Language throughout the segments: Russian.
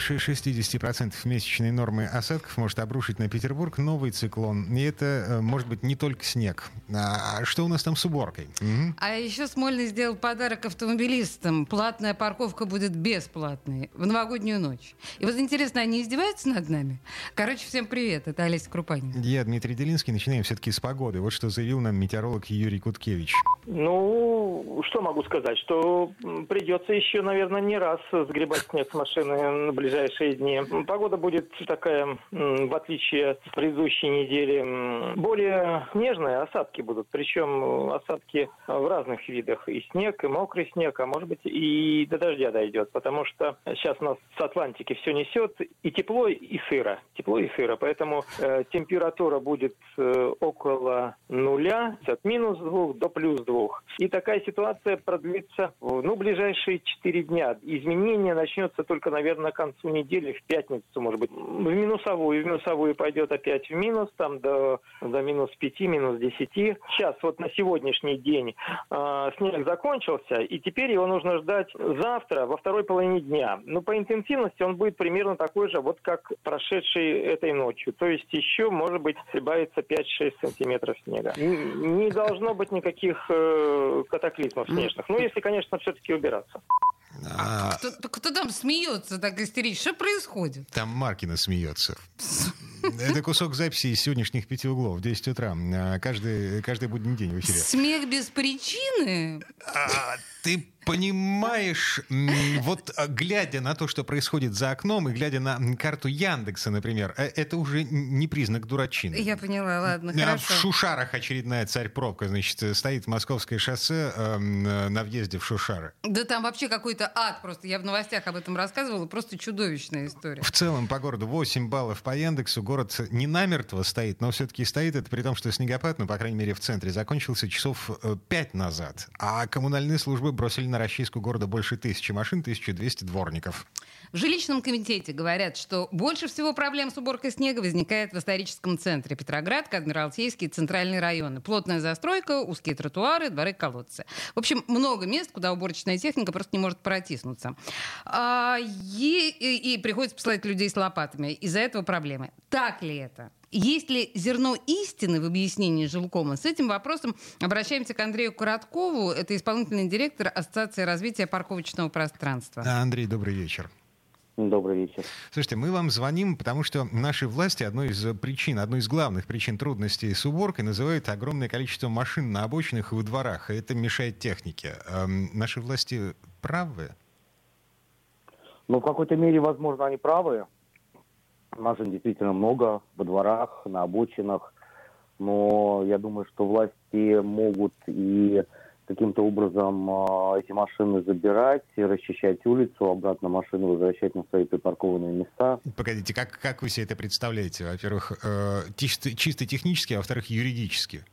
Больше 60% месячной нормы осадков может обрушить на Петербург новый циклон. И это э, может быть не только снег. А что у нас там с уборкой? Угу. А еще Смольный сделал подарок автомобилистам. Платная парковка будет бесплатной в новогоднюю ночь. И вот интересно, они издеваются над нами? Короче, всем привет. Это Олеся Крупанин. Я Дмитрий Делинский. Начинаем все-таки с погоды. Вот что заявил нам метеоролог Юрий Куткевич. Ну, что могу сказать? Что придется еще, наверное, не раз сгребать снег с машины на ближайшие дни. Погода будет такая, в отличие от предыдущей недели, более нежная. Осадки будут. Причем осадки в разных видах. И снег, и мокрый снег, а может быть и до дождя дойдет. Потому что сейчас у нас с Атлантики все несет и тепло, и сыро. Тепло и сыро. Поэтому э, температура будет э, около нуля, от минус двух до плюс двух. И такая ситуация продлится, ну, ближайшие четыре дня. Изменение начнется только, наверное, концу недели, в пятницу, может быть, в минусовую. В минусовую пойдет опять в минус, там до, до минус 5, минус 10. Сейчас, вот на сегодняшний день э, снег закончился, и теперь его нужно ждать завтра, во второй половине дня. Но по интенсивности он будет примерно такой же, вот как прошедший этой ночью. То есть еще, может быть, прибавится 5-6 сантиметров снега. Не должно быть никаких э, катаклизмов снежных. Ну, если, конечно, все-таки убираться. А... Кто, кто там смеется так истерично? Что происходит? Там Маркина смеется. Это кусок записи из сегодняшних пяти углов в 10 утра. А, каждый, каждый будний день в эфире. Смех без причины? А, ты понимаешь, вот а, глядя на то, что происходит за окном, и глядя на карту Яндекса, например, э, это уже не признак дурачины. Я поняла, ладно, а хорошо. В Шушарах очередная царь-пробка, значит, стоит московское шоссе э, на въезде в Шушары. Да там вообще какой-то ад просто. Я в новостях об этом рассказывала, просто чудовищная история. В целом по городу 8 баллов по Яндексу. Город не намертво стоит, но все-таки стоит. Это при том, что снегопад, ну, по крайней мере, в центре, закончился часов 5 э, назад. А коммунальные службы бросили на расчистку города больше тысячи машин, 1200 дворников. В жилищном комитете говорят, что больше всего проблем с уборкой снега возникает в историческом центре Петроград, Адмиралтейский и центральные районы. Плотная застройка, узкие тротуары, дворы, колодцы. В общем, много мест, куда уборочная техника просто не может протиснуться. А, и, и, и приходится посылать людей с лопатами. Из-за этого проблемы. Так ли это? Есть ли зерно истины в объяснении жилкома? С этим вопросом обращаемся к Андрею Короткову. Это исполнительный директор Ассоциации развития парковочного пространства. Андрей, добрый вечер. Добрый вечер. Слушайте, мы вам звоним, потому что наши власти одной из причин, одной из главных причин трудностей с уборкой называют огромное количество машин на обочинах и во дворах, и это мешает технике. Эм, наши власти правы? Ну, в какой-то мере, возможно, они правы. Машин действительно много во дворах, на обочинах. Но я думаю, что власти могут и каким-то образом э, эти машины забирать, расчищать улицу, обратно машины возвращать на свои припаркованные места. Погодите, как, как вы себе это представляете? Во-первых, э, чисто, чисто технически, а во-вторых, юридически?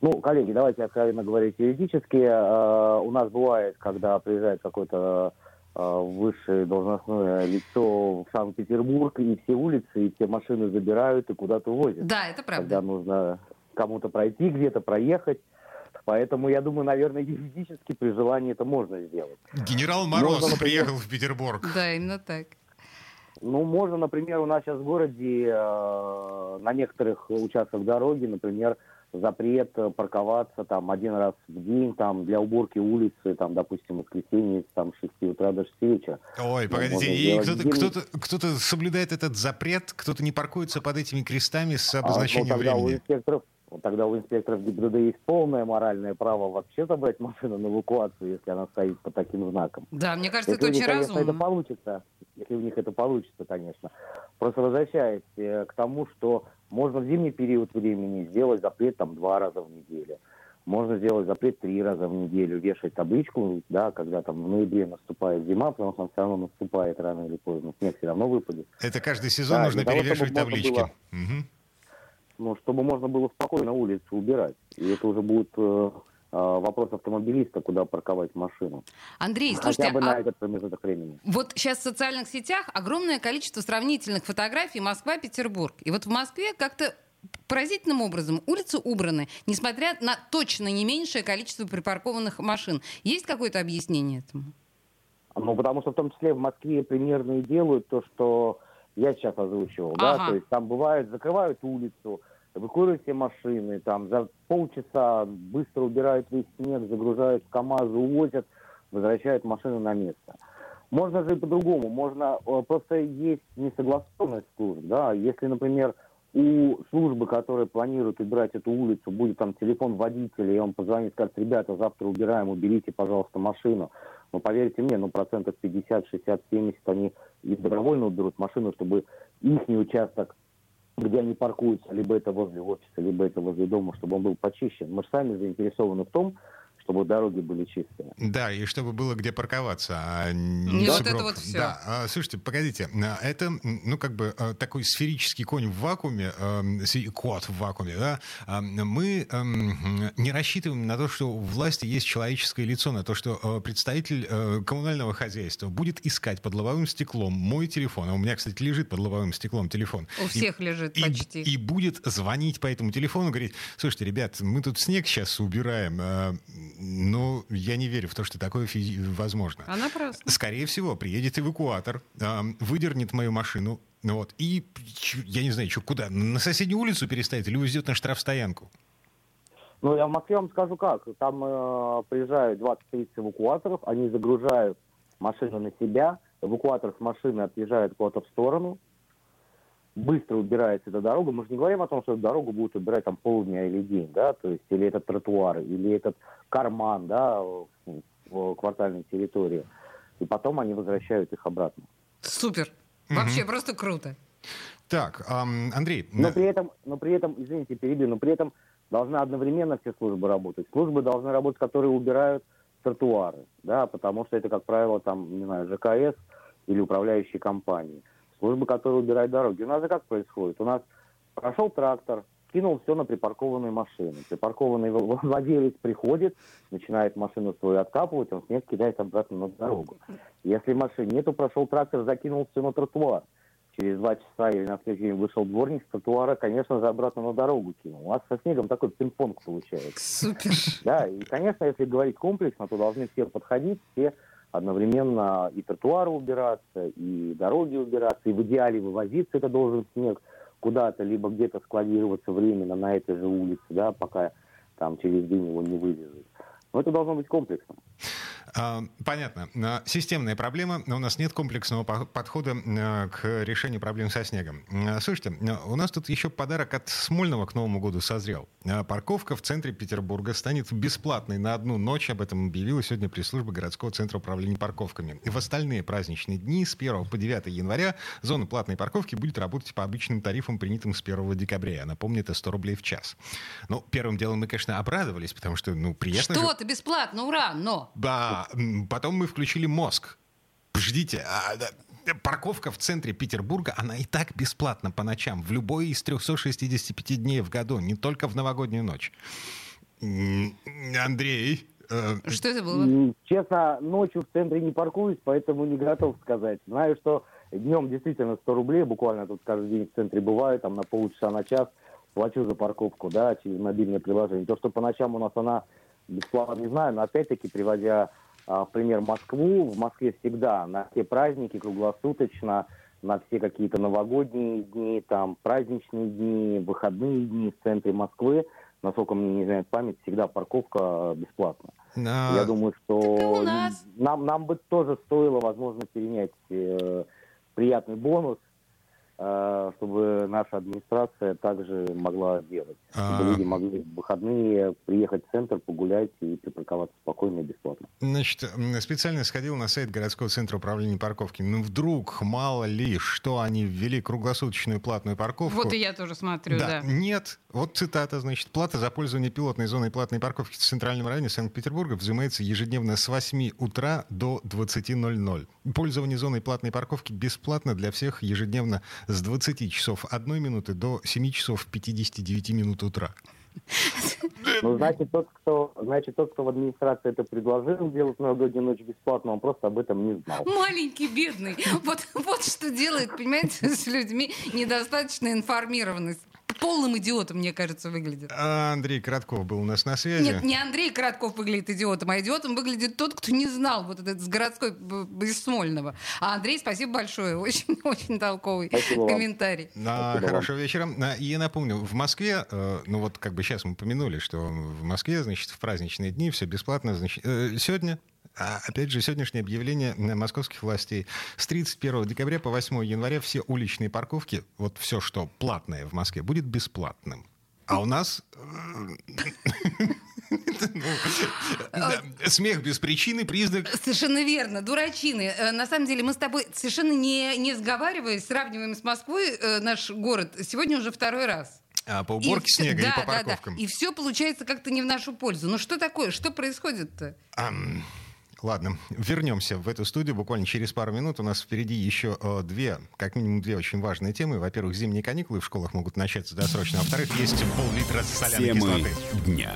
Ну, коллеги, давайте откровенно говорить юридически. Э, у нас бывает, когда приезжает какой-то Э, высшее должностное лицо в Санкт-Петербург, и все улицы, и все машины забирают и куда-то увозят. Да, это правда. Когда нужно кому-то пройти, где-то проехать. Поэтому, я думаю, наверное, юридически при желании это можно сделать. Генерал Мороз можно, например, приехал в Петербург. Да, именно так. Ну, можно, например, у нас сейчас в городе э, на некоторых участках дороги, например, запрет э, парковаться там один раз в день там для уборки улицы, там, допустим, воскресенье там с 6 утра до 6 вечера. Ой, ну, погодите, и кто-то, кто-то, кто-то соблюдает этот запрет, кто-то не паркуется под этими крестами с обозначением а, ну, тогда времени? У инспекторов, тогда у инспекторов ГИБДД есть полное моральное право вообще забрать машину на эвакуацию, если она стоит под таким знаком. Да, мне кажется, если это очень них, разумно. Конечно, это получится, если у них это получится, конечно. Просто возвращаясь э, к тому, что можно в зимний период времени сделать запрет там два раза в неделю. Можно сделать запрет три раза в неделю, вешать табличку, да, когда там в ноябре наступает зима, потому что он все равно наступает рано или поздно, снег все равно выпадет. Это каждый сезон да, нужно перевешивать того, таблички. Было, угу. Ну, чтобы можно было спокойно улицу убирать. И это уже будет э, вопрос автомобилиста, куда парковать машину. Андрей, слушайте, Хотя бы на а этот промежуток времени. вот сейчас в социальных сетях огромное количество сравнительных фотографий Москва-Петербург. И вот в Москве как-то поразительным образом улицы убраны, несмотря на точно не меньшее количество припаркованных машин. Есть какое-то объяснение этому? Ну, потому что в том числе в Москве примерно и делают то, что я сейчас озвучивал, да, Ага. то есть там бывает, закрывают улицу, эвакуируют все машины, там за полчаса быстро убирают весь снег, загружают в КАМАЗы, увозят, возвращают машину на место. Можно же и по-другому, можно, э, просто есть несогласованность служб, да, если, например, у службы, которая планирует убирать эту улицу, будет там телефон водителя, и он позвонит, скажет, ребята, завтра убираем, уберите, пожалуйста, машину. Но поверьте мне, ну процентов 50, 60, 70 они и добровольно уберут машину, чтобы их участок, где они паркуются, либо это возле офиса, либо это возле дома, чтобы он был почищен. Мы же сами заинтересованы в том, чтобы дороги были чистые. Да, и чтобы было где парковаться, а не вот это вот всё. Да, а, слушайте, погодите, а, это, ну, как бы а, такой сферический конь в вакууме, сфе- кот в вакууме, да, А, мы эм, не рассчитываем на то, что у власти есть человеческое лицо, на то, что э, представитель э, коммунального хозяйства будет искать под лобовым стеклом мой телефон, а у меня, кстати, лежит под лобовым стеклом телефон. У И- всех лежит и, почти. и будет звонить по этому телефону, говорить, слушайте, ребят, мы тут снег сейчас убираем, но я не верю в то, что такое физи- возможно. А напрасно. Скорее всего, приедет эвакуатор, э, выдернет мою машину, ну вот, и, я не знаю, что, куда, на соседнюю улицу переставит или увезет на штрафстоянку? Ну, я в Москве вам скажу как. Там э, приезжают 20-30 эвакуаторов, они загружают машину на себя, эвакуатор с машины отъезжает куда-то в сторону, быстро убирается эта дорога. Мы же не говорим о том, что эту дорогу будут убирать там полдня или день, да, то есть или этот тротуар, или этот карман, да, в, квартальной территории. И потом они возвращают их обратно. Супер. Вообще просто круто. Так, ам, Андрей, Но при этом, но при этом, извините, перебью, но при этом должны одновременно все службы работать. Службы должны работать, которые убирают тротуары, да, потому что это, как правило, там, не знаю, ЖКС или управляющие компании. Службы, которые убирают дороги. У нас же как происходит? У нас прошел трактор, кинул все на припаркованные машины. Припаркованный владелец приходит, начинает машину свою откапывать, он снег кидает обратно на дорогу. Если машин нету, прошел трактор, закинул все на тротуар. Через два часа или на следующий день вышел дворник с тротуара, конечно же, обратно на дорогу кинул. У вас со снегом такой пинг-понг получается. Супер. Да, и, конечно, если говорить комплексно, то должны все подходить, все одновременно и тротуары убираться, и дороги убираться, и в идеале вывозиться это должен снег куда-то, либо где-то складироваться временно на этой же улице, да, пока там через день его не вывезут. Но это должно быть комплексно. А, Понятно. А, Системная проблема. У нас нет комплексного по- подхода а, к решению проблем со снегом. Слушайте, у нас тут еще подарок от Смольного к Новому году созрел. Парковка в центре Петербурга станет бесплатной на одну ночь. Об этом объявила сегодня пресс-служба городского центра управления парковками. И в остальные праздничные дни с 1 по 9 января зона платной парковки будет работать по обычным тарифам, принятым с 1 декабря. Я напомню, это 100 рублей в час. Ну, первым делом мы, конечно, обрадовались, потому что, ну, приятно же- Что-то бесплатно, ура, но. да, потом мы включили мозг. Ждите, а, да, парковка в центре Петербурга, она и так бесплатна по ночам, в любой из 365 дней в году, не только в новогоднюю ночь. Андрей, э, Что это было? Честно, ночью в центре не паркуюсь, поэтому не готов сказать. Знаю, что днем действительно 100 рублей, буквально тут каждый день в центре бываю, там на полчаса на час плачу за парковку, да, через мобильное приложение. То, что по ночам у нас она бесплатно, не знаю, но опять-таки, приводя пример Москву, в Москве всегда на все праздники круглосуточно, на все какие-то новогодние дни, там праздничные дни, выходные дни в центре Москвы, насколько мне не знает память, всегда парковка э, бесплатна. а, Я думаю, что нас. нам, нам бы тоже стоило, возможно, перенять э, приятный бонус, чтобы наша администрация также могла делать. Чтобы А. люди могли в выходные приехать в центр, погулять и припарковаться спокойно и бесплатно. Значит, специально сходил на сайт городского центра управления парковки. Ну, вдруг, мало ли, что они ввели круглосуточную платную парковку. Вот и я тоже смотрю, да. Нет. Вот цитата, значит. Плата за пользование пилотной зоной платной парковки в Центральном районе Санкт-Петербурга взимается ежедневно с 8 утра до 20.00. Пользование зоной платной парковки бесплатно для всех ежедневно с 20 часов 1 минуты до 7 часов 59 минут утра. Ну, значит, тот, кто, значит, тот, кто в администрации это предложил сделать новогоднюю ночь бесплатно, он просто об этом не знал. Маленький, бедный. Вот, вот что делает, понимаете, с людьми недостаточно информированность полным идиотом, мне кажется, выглядит. А Андрей Коротков был у нас на связи. Нет, не Андрей Коротков выглядит идиотом, а идиотом выглядит тот, кто не знал вот этот с городской из Смольного. А Андрей, спасибо большое, очень-очень толковый спасибо комментарий. На, хорошего вечера. И я напомню, в Москве, э, ну вот как бы сейчас мы помянули, что в Москве, значит, в праздничные дни все бесплатно. Значит, э, сегодня а, опять же, сегодняшнее объявление московских властей. С 31 декабря по 8 января все уличные парковки, вот все, что платное в Москве, будет бесплатным. А у нас Смех без причины, признак... Совершенно верно, дурачины. Э, на самом деле мы с тобой совершенно не, не сговариваясь, сравниваем с Москвой э, наш город сегодня уже второй раз. А, по уборке и снега да, и по парковкам. Да, да. И все получается как-то не в нашу пользу. Ну что такое? Что происходит-то? Um... Ладно, вернемся в эту студию буквально через пару минут. У нас впереди еще э, две, как минимум две очень важные темы. Во-первых, зимние каникулы в школах могут начаться досрочно. А во-вторых, есть пол-литра соляной Темы кислоты. дня.